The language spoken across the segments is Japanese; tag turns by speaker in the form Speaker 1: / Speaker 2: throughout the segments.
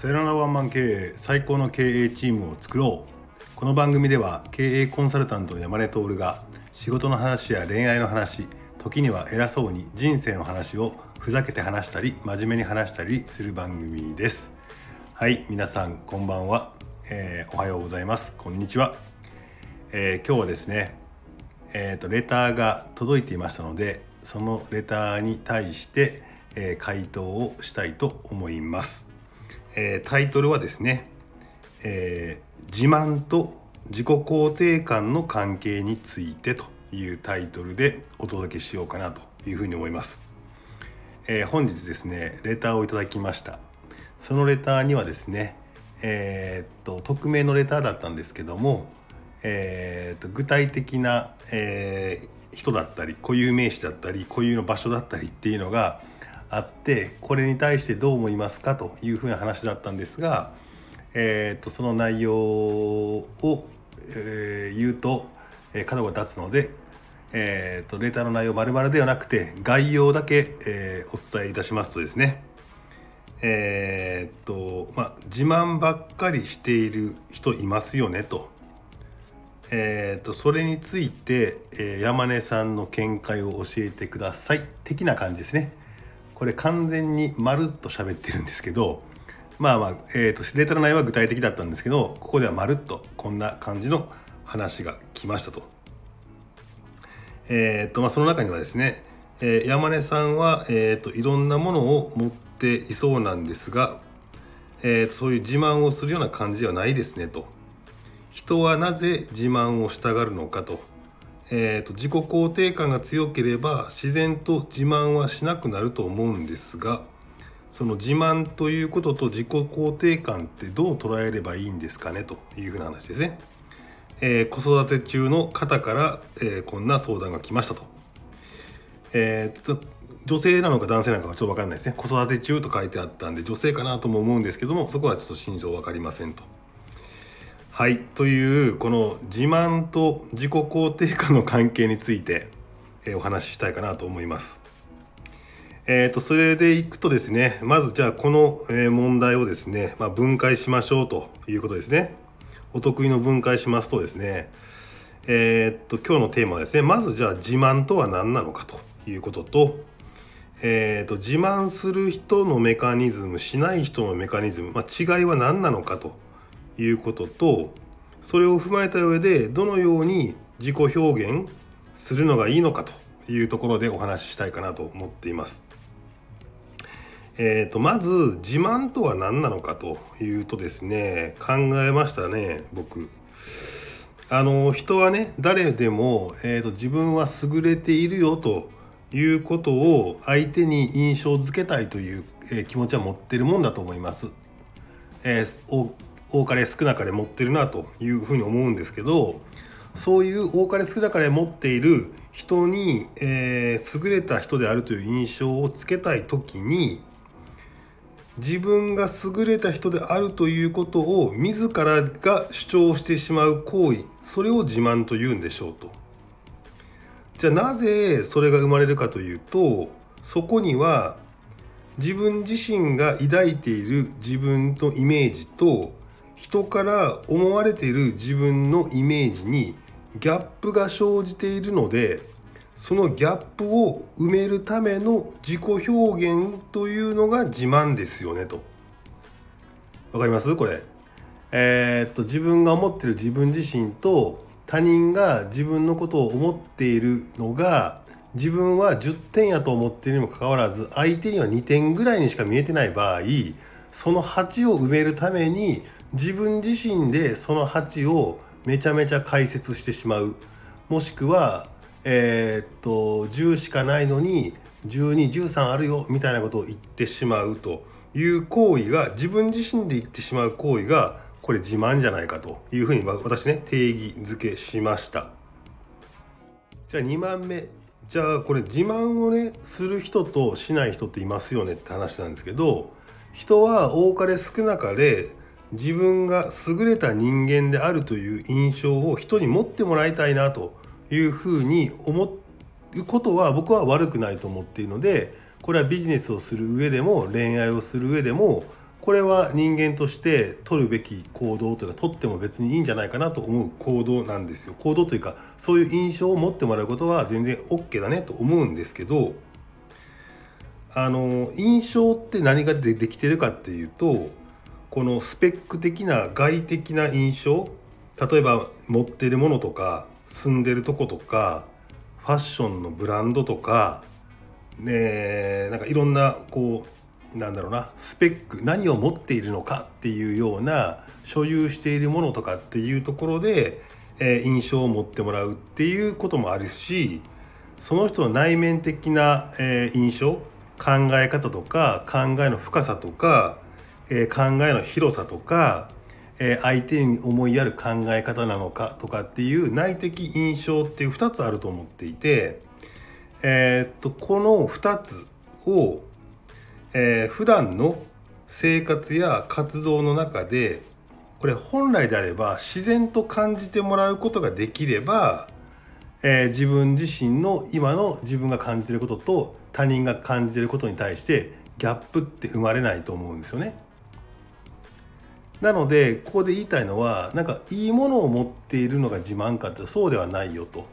Speaker 1: さよならワンマン経営最高の経営チームを作ろう。この番組では経営コンサルタントの山根徹が仕事の話や恋愛の話時には偉そうに人生の話をふざけて話したり真面目に話したりする番組です。はい皆さんこんばんは、えー、おはようございます。こんにちは、えー、今日はですねえーと、レターが届いていましたのでそのレターに対して、え、回答をしたいと思います。えー、タイトルはですね、えー、自慢と自己肯定感の関係についてというタイトルでお届けしようかなというふうに思います、えー、本日ですねレターをいただきました。そのレターにはですねえ、っと匿名のレターだったんですけども、え、っと具体的な、え人だったり固有名詞だったり固有の場所だったりっていうのがあってこれに対してどう思いますかというふうな話だったんですが、えーと、その内容を、えー、言うと、え、角が立つので、えーと、レタの内容丸々ではなくて概要だけ、えー、お伝えいたしますとですねえー、っとまあ自慢ばっかりしている人いますよねと。えーと、とそれについて、えー、山根さんの見解を教えてください的な感じですね。これ完全にまるっと喋ってるんですけどまあまあ、えーと、データの内容は具体的だったんですけどここではまるっとこんな感じの話が来ましたと。えーとまあ、その中にはですね、えー、山根さんは、えーと、いろんなものを持っていそうなんですが、えーとそういう自慢をするような感じではないですねと。人はなぜ自慢をしたがるのかとえーと、自己肯定感が強ければ自然と自慢はしなくなると思うんですがその自慢ということと自己肯定感ってどう捉えればいいんですかねというふうな話ですね。えー、子育て中の方から、えー、こんな相談が来ましたと。えー、女性なのか男性なのかはちょっと分からないですね。子育て中と書いてあったんで女性かなとも思うんですけどもそこはちょっと真相分かりませんと。はいというこの自慢と自己肯定感の関係について、え、お話ししたいかなと思います。えーと、それでいくとですねまずじゃあこの、問題をですね、まあ、分解しましょうということですね。お得意の分解しますとですねえー、っと今日のテーマはですねまずじゃあ自慢とは何なのかということと,、えー、っと自慢する人のメカニズムしない人のメカニズム、まあ、違いは何なのかということとそれを踏まえた上でどのように自己表現するのがいいのかというところでお話ししたいかなと思っています。えーと、まず自慢とは何なのかというとですね考えましたね僕。あの人はね誰でも、えーと、自分は優れているよということを相手に印象づけたいという、えー、気持ちは持ってるもんだと思います。えー、多かれ少なかれ持ってるなというふうに思うんですけどそういう多かれ少なかれ持っている人に、えー、優れた人であるという印象をつけたい時に自分が優れた人であるということを自らが主張してしまう行為それを自慢と言うんでしょうと。じゃあなぜそれが生まれるかというとそこには自分自身が抱いている自分のイメージと人から思われている自分のイメージにギャップが生じているのでそのギャップを埋めるための自己表現というのが自慢ですよねと。わかります？これ。えー、っと自分が思ってる自分自身と他人が自分のことを思っているのが自分は10点やと思っているにもかかわらず相手には2点ぐらいにしか見えてない場合その8を埋めるために自分自身でその8をめちゃめちゃ解説してしまう。もしくはえー、っと10しかないのに1213あるよみたいなことを言ってしまうという行為が自分自身で言ってしまう行為がこれ自慢じゃないかというふうに私ね定義づけしました。じゃあ2番目。じゃあこれ自慢をねする人としない人っていますよねって話なんですけど人は多かれ少なかれ自分が優れた人間であるという印象を人に持ってもらいたいなというふうに思うことは僕は悪くないと思っているのでこれはビジネスをする上でも恋愛をする上でもこれは人間として取るべき行動というか取っても別にいいんじゃないかなと思う行動なんですよ。行動というかそういう印象を持ってもらうことは全然 OK だねと思うんですけどあの印象って何がでできてるかっていうとこのスペック的な外的な印象例えば持ってるものとか住んでるとことかファッションのブランドとかねなんかいろんなこうなんだろうなスペック何を持っているのかっていうような所有しているものとかっていうところで、えー、印象を持ってもらうっていうこともあるしその人の内面的な、えー、印象考え方とか考えの深さとか、え、考えの広さとか、え相手に思いやる考え方なのかとかっていう内的印象っていう2つあると思っていて。えー、っとこの2つを、えー、普段の生活や活動の中でこれ本来であれば自然と感じてもらうことができれば、えー、自分自身の今の自分が感じてることと他人が感じてることに対してギャップって生まれないと思うんですよね。なのでここで言いたいのはなんかいいものを持っているのが自慢かってそうではないよと。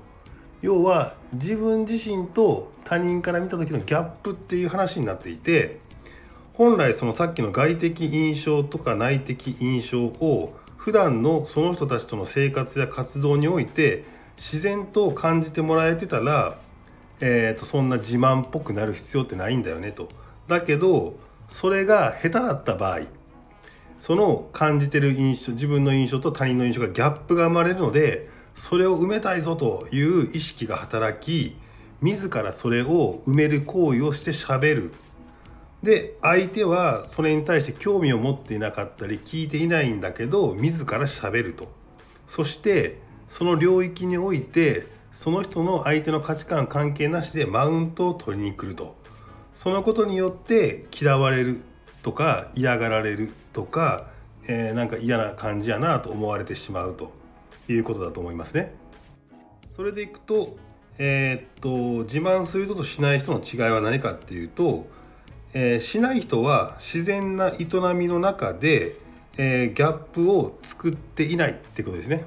Speaker 1: 要は自分自身と他人から見た時のギャップっていう話になっていて本来そのさっきの外的印象とか内的印象を普段のその人たちとの生活や活動において自然と感じてもらえてたら、えーと、そんな自慢っぽくなる必要ってないんだよねと。だけどそれが下手だった場合その感じてる印象自分の印象と他人の印象がギャップが生まれるのでそれを埋めたいぞという意識が働き自らそれを埋める行為をしてしゃべる。で相手はそれに対して興味を持っていなかったり聞いていないんだけど自らしゃべると。そしてその領域においてその人の相手の価値観関係なしでマウントを取りに来ると。そのことによって嫌われる。とか嫌がられるとか、えー、なんか嫌な感じやなと思われてしまうということだと思いますね。それでいくと,、えー、っと自慢する人としない人の違いは何かっていうと、えー、しない人は自然な営みの中で、えー、ギャップを作っていないってことですね。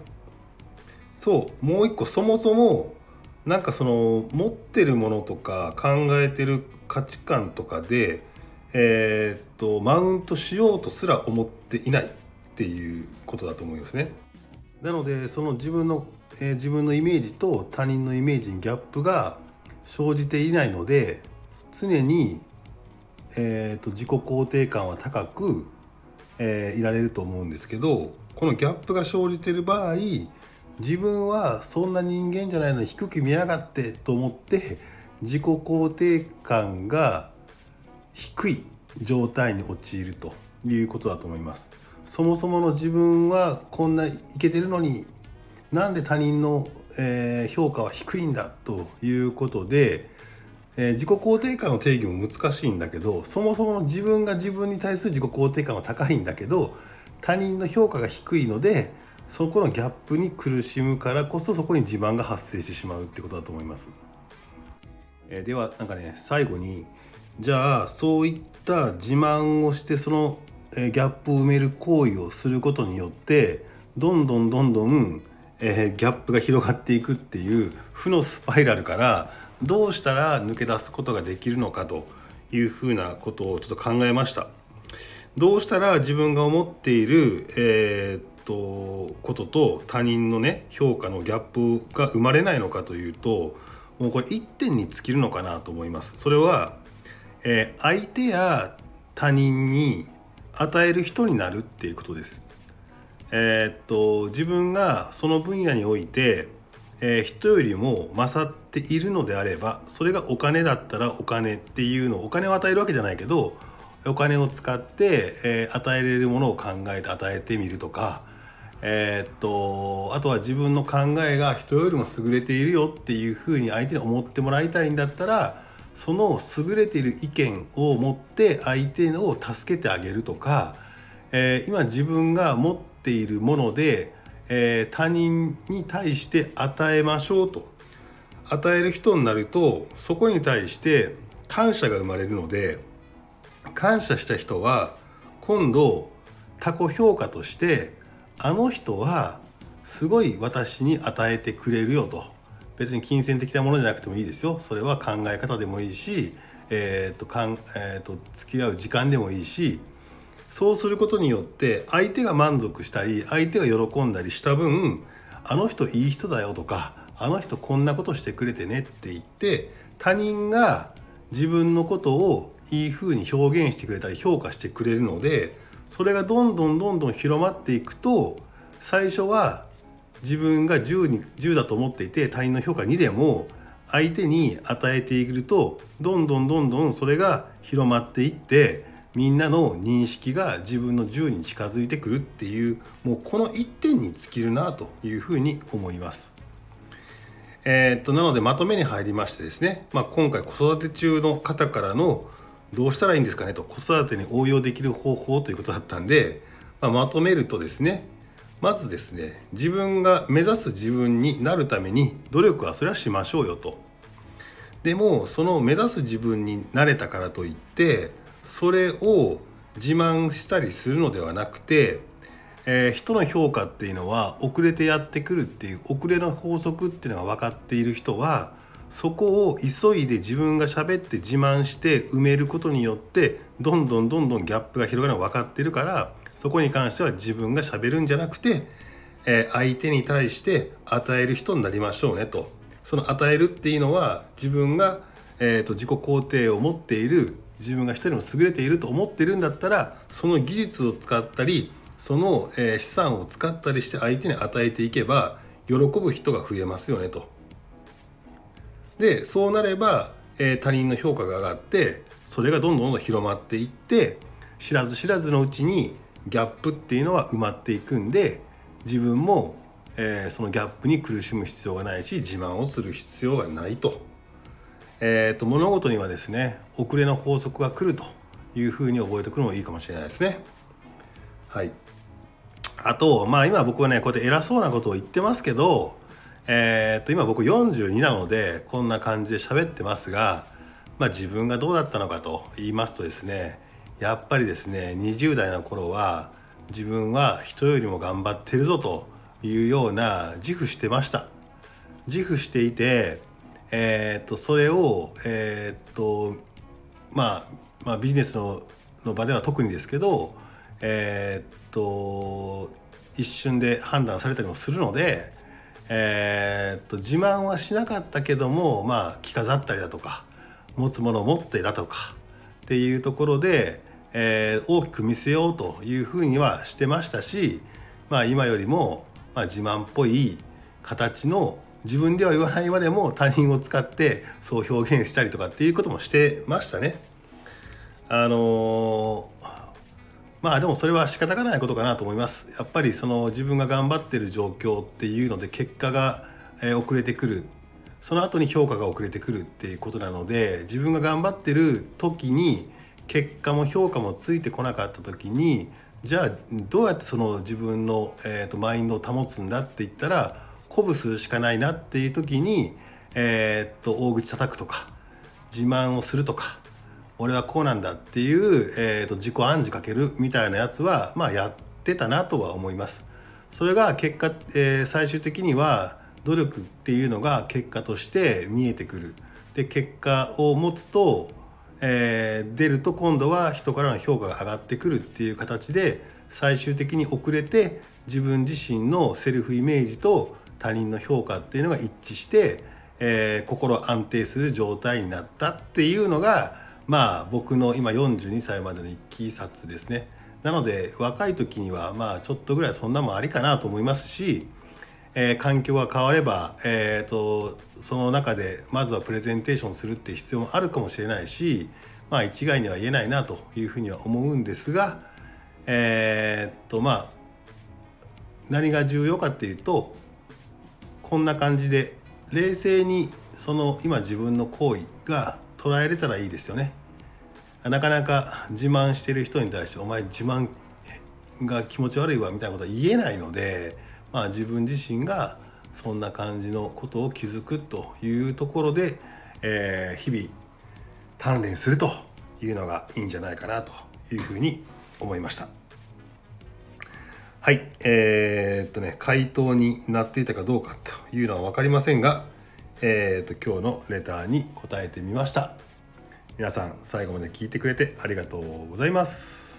Speaker 1: そうもう一個そもそもなんかその持ってるものとか考えてる価値観とかで、えー、っとマウントしようとすら思っていないっていうことだと思いますね。なのでその自分の、えー、自分のイメージと他人のイメージにギャップが生じていないので常に、えーと、自己肯定感は高く、えー、いられると思うんですけどこのギャップが生じている場合自分はそんな人間じゃないのに低く見やがってと思って自己肯定感が低い状態に陥るということだと思います。そもそもの自分はこんないけてるのになんで他人の、え、評価は低いんだということで、え、自己肯定感の定義も難しいんだけどそもそもの自分が自分に対する自己肯定感は高いんだけど他人の評価が低いのでそこのギャップに苦しむからこそそこに自慢が発生してしまうってことだと思います。え、ではなんかね最後にじゃあそういった自慢をしてそのギャップを埋める行為をすることによってどんどんどんどん、えギャップが広がっていくっていう負のスパイラルからどうしたら抜け出すことができるのかというふうなことをちょっと考えました。どうしたら自分が思っている、えー、っとことと他人のね評価のギャップが生まれないのかというともうこれ一点に尽きるのかなと思います。それは、えー、相手や他人に与える人になるっていうことです。えー、っと自分がその分野において、えー、人よりも勝っているのであればそれがお金だったらお金っていうのをお金を与えるわけじゃないけどお金を使って、えー、与えれるものを考えて与えてみるとか、えー、っとあとは自分の考えが人よりも優れているよっていうふうに相手に思ってもらいたいんだったらその優れている意見を持って相手を助けてあげるとか、えー、今自分が持っているもので、えー、他人に対して与えましょうと。与える人になるとそこに対して感謝が生まれるので感謝した人は今度他己評価としてあの人はすごい私に与えてくれるよと。別に金銭的なものじゃなくてもいいですよ。それは考え方でもいいし、えーとかんえーと、付き合う時間でもいいしそうすることによって相手が満足したり相手が喜んだりした分あの人いい人だよとかあの人こんなことしてくれてねって言って他人が自分のことをいい風に表現してくれたり評価してくれるのでそれがどんどんどんどん広まっていくと最初は自分が10に10だと思っていて他人の評価2でも相手に与えているとどんどんどんどんそれが広まっていってみんなの認識が自分の10に近づいてくるっていうもうこの1点に尽きるなというふうに思います。えー、っとなのでまとめに入りましてですね、まあ、今回子育て中の方からのどうしたらいいんですかねと子育てに応用できる方法ということだったんで、まあ、まとめるとですねまずですね自分が目指す自分になるために努力はそれはしましょうよと。でもその目指す自分になれたからといってそれを自慢したりするのではなくて、えー、人の評価っていうのは遅れてやってくるっていう遅れの法則っていうのが分かっている人はそこを急いで自分が喋って自慢して埋めることによってどんどんどんどんギャップが広がるのが分かってるからそこに関しては自分がしゃべるんじゃなくて、えー、相手に対して与える人になりましょうねとその与えるっていうのは自分が、えーと、自己肯定を持っている自分が一人も優れていると思ってるんだったらその技術を使ったりその、えー、資産を使ったりして相手に与えていけば喜ぶ人が増えますよねと。でそうなれば、えー、他人の評価が上がってそれがどんどんどんどん広まっていって知らず知らずのうちにギャップっていうのは埋まっていくんで自分も、えー、そのギャップに苦しむ必要がないし自慢をする必要がないと,、えーと、物事にはですね遅れの法則が来るというふうに覚えておくのもいいかもしれないですね。はいあとまあ今僕はねこうやって偉そうなことを言ってますけどえー、と今僕42なのでこんな感じで喋ってますが、まあ、自分がどうだったのかと言いますとですねやっぱりですね20代の頃は自分は人よりも頑張ってるぞというような自負してました。自負していてえー、っとそれをえー、っとまあ、まあ、ビジネスのの場では特にですけどえー、っと一瞬で判断されたりもするのでえ、っと自慢はしなかったけどもまあ着飾ったりだとか持つものを持ってだとかっていうところでえー、大きく見せようというふうにはしてましたし、まあ、今よりも、まあ、自慢っぽい形の自分では言わないまでも他人を使ってそう表現したりとかっていうこともしてましたね。あのー、まあでもそれは仕方がないことかなと思います。やっぱりその自分が頑張ってる状況っていうので結果が遅れてくるその後に評価が遅れてくるっていうことなので自分が頑張ってる時に結果も評価もついてこなかった時にじゃあどうやってその自分の、えーと、マインドを保つんだって言ったら鼓舞するしかないなっていう時に、えーと、大口叩くとか自慢をするとか俺はこうなんだっていう、えーと、自己暗示かけるみたいなやつはまあやってたなとは思います。それが結果、えー、最終的には努力っていうのが結果として見えてくる。で結果を持つとえー、出ると今度は人からの評価が上がってくるっていう形で最終的に遅れて自分自身のセルフイメージと他人の評価っていうのが一致して、えー、心安定する状態になったっていうのがまあ僕の今42歳までのいきさつですね。なので若い時にはまあちょっとぐらいそんなもんありかなと思いますしえー、環境が変われば、えーと、その中でまずはプレゼンテーションするって必要もあるかもしれないし、まあ、一概には言えないなというふうには思うんですが、えー、とまあ何が重要かっていうとこんな感じで冷静にその今自分の行為が捉えれたらいいですよね。なかなか自慢してる人に対して「お前自慢が気持ち悪いわ」みたいなことは言えないので。まあ、自分自身がそんな感じのことを気づくというところで、えー、日々鍛錬するというのがいいんじゃないかなというふうに思いました。はい。えー、っとね回答になっていたかどうかというのは分かりませんがえー、っと今日のレターに答えてみました。皆さん最後まで聞いてくれてありがとうございます。